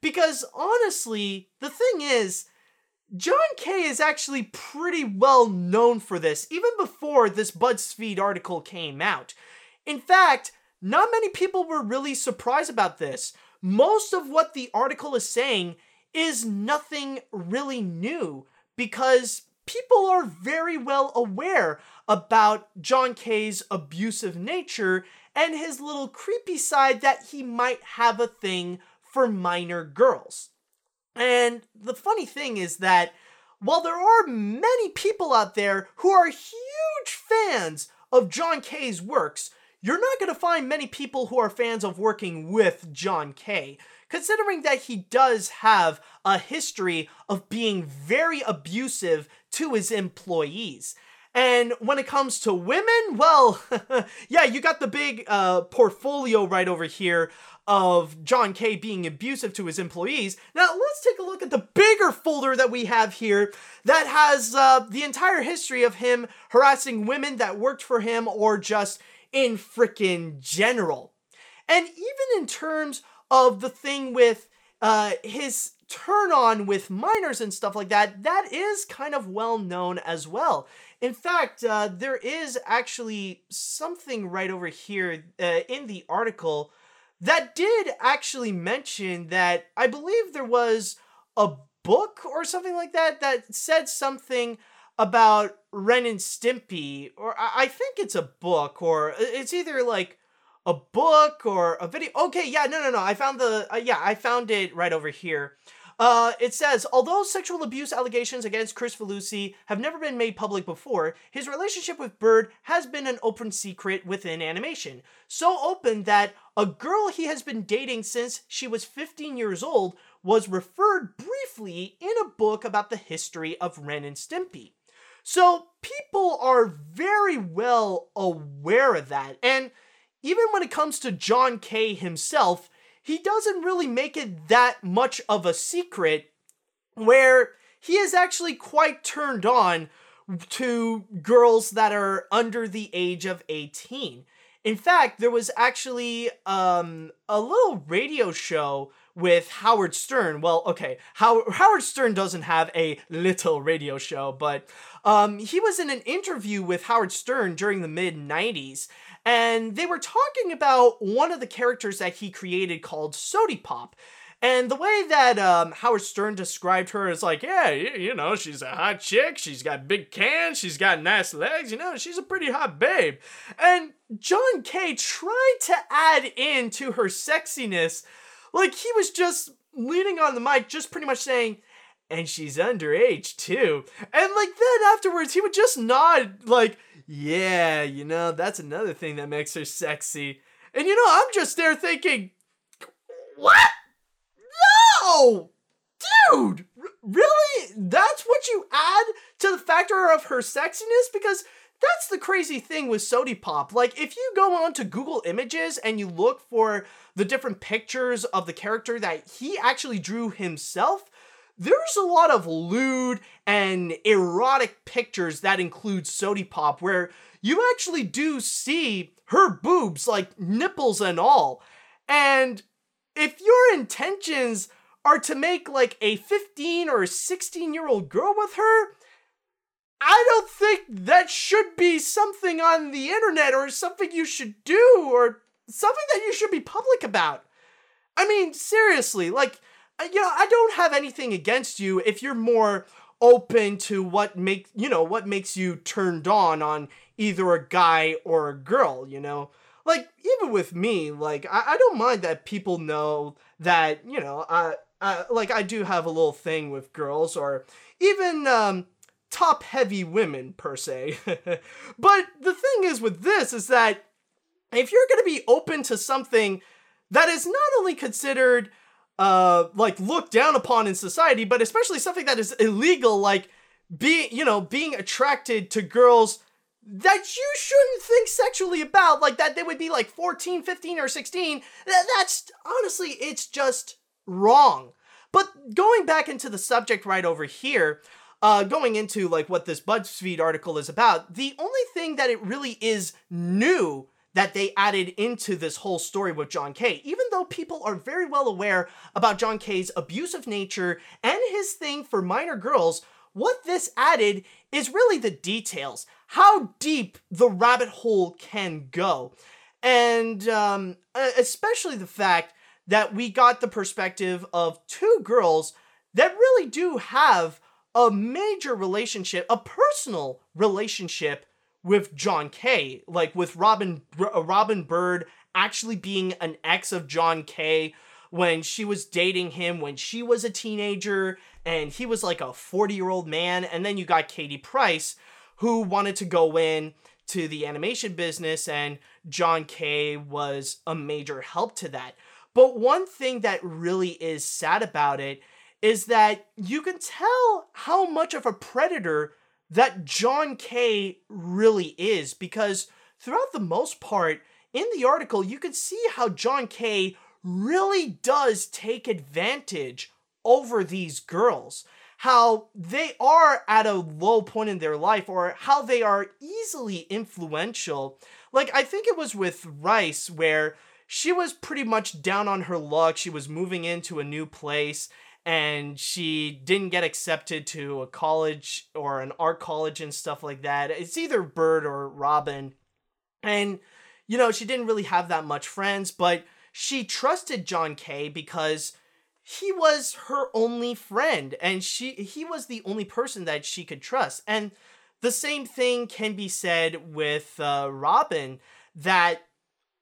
Because honestly, the thing is, John K is actually pretty well known for this, even before this BuzzFeed article came out. In fact, not many people were really surprised about this. Most of what the article is saying is nothing really new because people are very well aware about John K's abusive nature and his little creepy side that he might have a thing for minor girls. And the funny thing is that while there are many people out there who are huge fans of John K's works, you're not going to find many people who are fans of working with John K, considering that he does have a history of being very abusive to his employees. And when it comes to women, well, yeah, you got the big uh, portfolio right over here of John K being abusive to his employees. Now, let's take a look at the bigger folder that we have here that has uh, the entire history of him harassing women that worked for him or just in frickin' general. And even in terms of the thing with uh, his turn on with minors and stuff like that, that is kind of well known as well. In fact, uh, there is actually something right over here uh, in the article that did actually mention that I believe there was a book or something like that that said something about Ren and Stimpy, or I think it's a book, or it's either like a book or a video. Okay, yeah, no, no, no. I found the uh, yeah, I found it right over here. Uh, it says, although sexual abuse allegations against Kricfalusi have never been made public before, his relationship with Bird has been an open secret within animation. So open that a girl he has been dating since she was 15 years old was referred briefly in a book about the history of Ren and Stimpy. So people are very well aware of that. And even when it comes to John K himself, he doesn't really make it that much of a secret where he is actually quite turned on to girls that are under the age of 18. In fact, there was actually um, a little radio show with Howard Stern. Well, okay, How- Howard Stern doesn't have a little radio show, but um, he was in an interview with Howard Stern during the mid 90s, and they were talking about one of the characters that he created called Sody Pop. And the way that um, Howard Stern described her is like, yeah, you, you, know, she's a hot chick. She's got big cans. She's got nice legs. You know, she's a pretty hot babe. And John K tried to add in to her sexiness. Like, he was just leaning on the mic, just pretty much saying, and she's underage too. And like then afterwards, he would just nod, like, yeah, you know, that's another thing that makes her sexy. And you know, I'm just there thinking, what? No! Dude! Really? That's what you add to the factor of her sexiness? Because that's the crazy thing with Sody Pop. Like, if you go on to Google Images and you look for the different pictures of the character that he actually drew himself, there's a lot of lewd and erotic pictures that include Sody Pop where you actually do see her boobs, like nipples and all. And if your intentions are to make like a 15 or 16 year old girl with her, I don't think that should be something on the internet or something you should do or something that you should be public about. I mean, seriously, like, you know, I don't have anything against you if you're more open to what make you know what makes you turned on on either a guy or a girl you know like even with me like i, I don't mind that people know that you know I, I like i do have a little thing with girls or even um top heavy women per se but the thing is with this is that if you're going to be open to something that is not only considered uh like looked down upon in society but especially something that is illegal like being you know being attracted to girls that you shouldn't think sexually about like that they would be like 14 15 or 16 that's honestly it's just wrong. But going back into the subject right over here uh, going into like what this BuzzFeed article is about, the only thing that it really is new that they added into this whole story with John K. Even though people are very well aware about John K's abusive nature and his thing for minor girls, what this added is really the details, how deep the rabbit hole can go. And um, especially the fact that we got the perspective of two girls that really do have a major relationship, a personal relationship with John K, like with Robin uh, Robin Bird actually being an ex of John K when she was dating him when she was a teenager and he was like a 40-year-old man and then you got Katie Price who wanted to go in to the animation business and John K was a major help to that. But one thing that really is sad about it is that you can tell how much of a predator that John K really is because throughout the most part in the article you can see how John K really does take advantage over these girls. How they are at a low point in their life or how they are easily influential. Like I think it was with Rice where she was pretty much down on her luck. She was moving into a new place and she didn't get accepted to a college or an art college and stuff like that. It's either Bird or Robin. And, you know, she didn't really have that much friends, but she trusted John K because he was her only friend and she he was the only person that she could trust. And the same thing can be said with uh, Robin that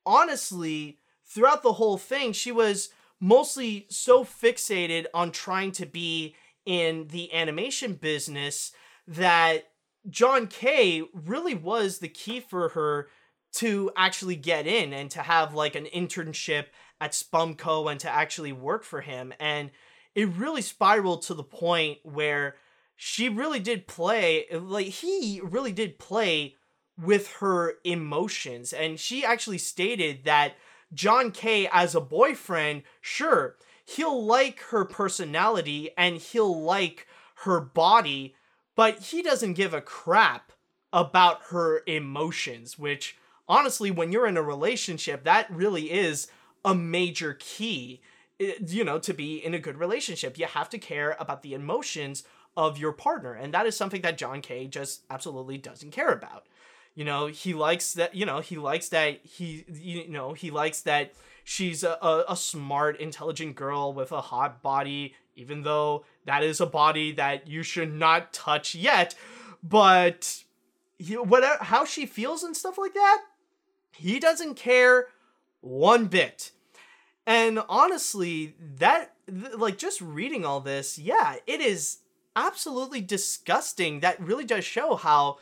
honestly throughout the whole thing she was mostly so fixated on trying to be in the animation business that John K really was the key for her to actually get in and to have like an internship at Spumco and to actually work for him. And it really spiraled to the point where she really did play, like, he really did play with her emotions. And she actually stated that John K as a boyfriend, sure, he'll like her personality and he'll like her body, but he doesn't give a crap about her emotions, which honestly, when you're in a relationship, that really is a major key, you know, to be in a good relationship. You have to care about the emotions of your partner. And that is something that John K just absolutely doesn't care about. You know, he likes that, you know, he likes that he, you know, he likes that she's a, a, a smart, intelligent girl with a hot body, even though that is a body that you should not touch yet. But he, whatever, how she feels and stuff like that, he doesn't care one bit. And honestly, that, like, just reading all this, yeah, it is absolutely disgusting. That really does show how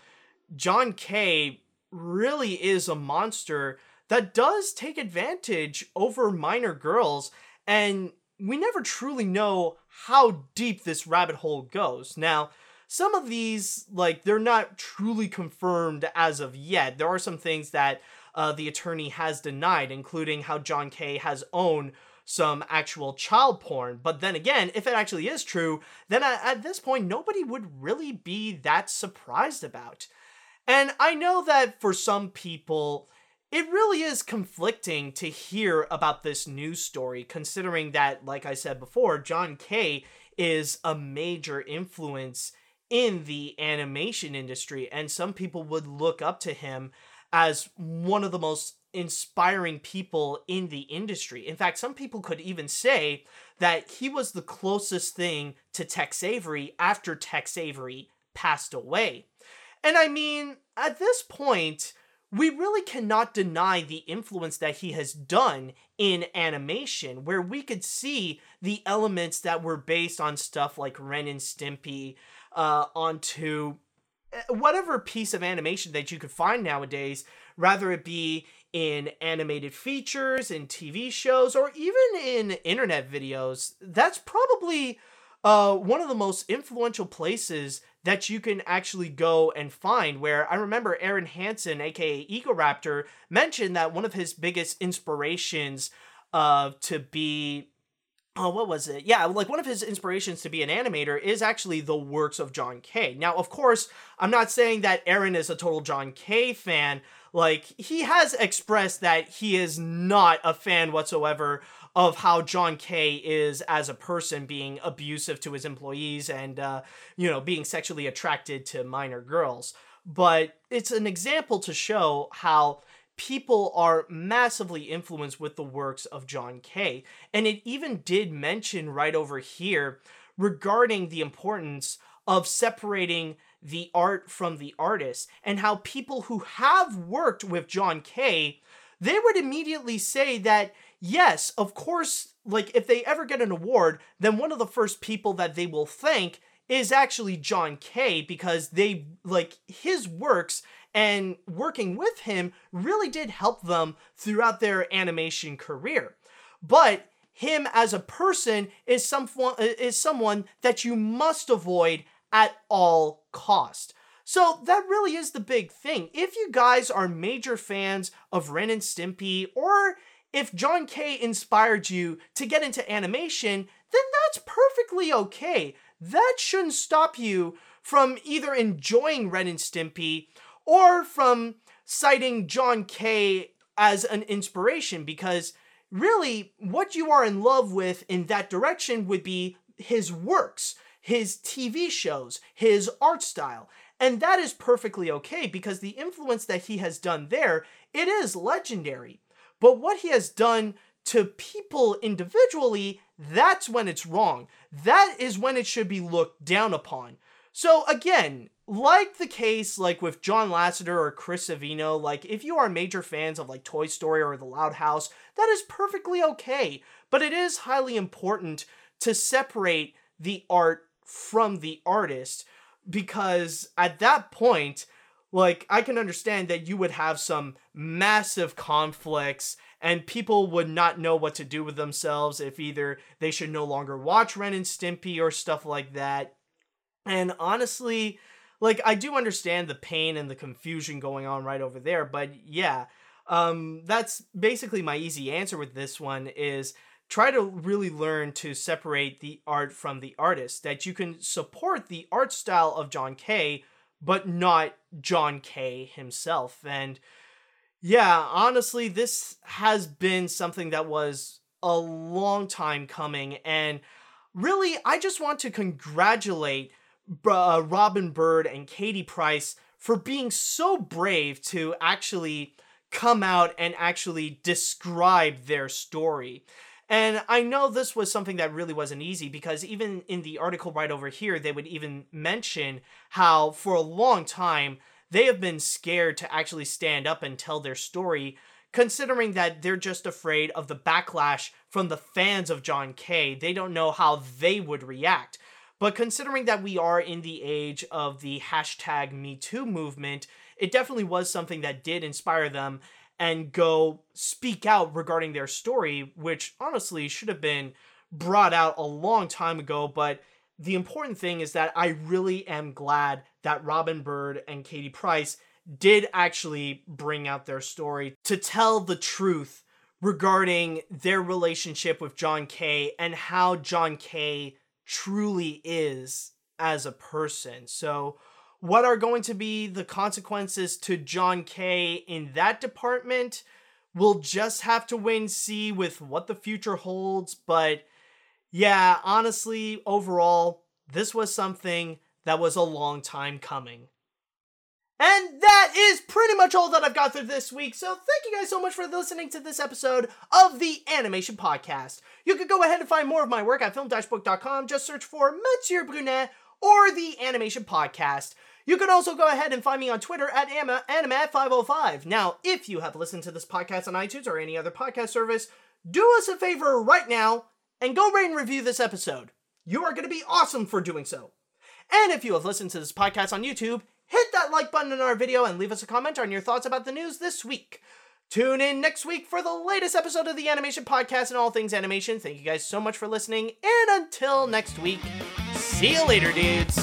John K really is a monster that does take advantage over minor girls, and we never truly know how deep this rabbit hole goes. Now, some of these, like, they're not truly confirmed as of yet. There are some things that uh, the attorney has denied, including how John K has owned some actual child porn. But then again, if it actually is true, then at this point, nobody would really be that surprised about. And I know that for some people, it really is conflicting to hear about this news story, considering that, like I said before, John K is a major influence in the animation industry, and some people would look up to him as one of the most inspiring people in the industry. In fact, some people could even say that he was the closest thing to Tex Avery after Tex Avery passed away. And I mean, at this point, we really cannot deny the influence that he has done in animation, where we could see the elements that were based on stuff like Ren and Stimpy uh, onto eh, whatever piece of animation that you could find nowadays, rather it be in animated features, in TV shows, or even in internet videos. That's probably uh, one of the most influential places that you can actually go and find. Where I remember Arin Hanson, aka Egoraptor, mentioned that one of his biggest inspirations uh, to be oh what was it yeah like one of his inspirations to be an animator is actually the works of john k now of course i'm not saying that arin is a total john k fan like he has expressed that he is not a fan whatsoever of how John K is as a person being abusive to his employees and uh, you know being sexually attracted to minor girls. But it's an example to show how people are massively influenced with the works of John K. And it even did mention right over here regarding the importance of separating the art from the artist and how people who have worked with John K they would immediately say that yes, of course, like if they ever get an award, then one of the first people that they will thank is actually John K because they like his works and working with him really did help them throughout their animation career. But him as a person is someone is someone that you must avoid at all cost. So that really is the big thing. If you guys are major fans of Ren and Stimpy or if John K inspired you to get into animation, then that's perfectly okay. That shouldn't stop you from either enjoying Ren and Stimpy or from citing John K as an inspiration because really what you are in love with in that direction would be his works, his TV shows, his art style. And that is perfectly okay because the influence that he has done there, it is legendary. But what he has done to people individually, that's when it's wrong. That is when it should be looked down upon. So again, like the case like with John Lasseter or Chris Savino, like if you are major fans of like Toy Story or The Loud House, that is perfectly okay. But it is highly important to separate the art from the artist because at that point, like I can understand that you would have some massive conflicts and people would not know what to do with themselves if either they should no longer watch Ren and Stimpy or stuff like that. And honestly, like I do understand the pain and the confusion going on right over there, but yeah, um that's basically my easy answer with this one is try to really learn to separate the art from the artist that you can support the art style of John K but not John K himself and yeah, honestly this has been something that was a long time coming and really I just want to congratulate uh, Robyn Byrd and Katie Rice for being so brave to actually come out and actually describe their story. And I know this was something that really wasn't easy because even in the article right over here, they would even mention how for a long time they have been scared to actually stand up and tell their story, considering that they're just afraid of the backlash from the fans of John K. They don't know how they would react. But considering that we are in the age of the hashtag MeToo movement, it definitely was something that did inspire them and go speak out regarding their story, which honestly should have been brought out a long time ago. But the important thing is that I really am glad that Robyn Byrd and Katie Rice did actually bring out their story to tell the truth regarding their relationship with John K and how John K truly is as a person. So, what are going to be the consequences to John K in that department? We'll just have to wait and see with what the future holds. But yeah, honestly, overall, this was something that was a long time coming. And that is pretty much all that I've got for this week. So thank you guys so much for listening to this episode of the Animation Podcast. You can go ahead and find more of my work at film-book.com. Just search for Mathieu Brunet or the Animation Podcast. You can also go ahead and find me on Twitter at animat505. Now, if you have listened to this podcast on iTunes or any other podcast service, do us a favor right now and go rate and review this episode. You are going to be awesome for doing so. And if you have listened to this podcast on YouTube, hit that like button in our video and leave us a comment on your thoughts about the news this week. Tune in next week for the latest episode of the Animation Podcast and all things animation. Thank you guys so much for listening, and until next week, see you later, dudes.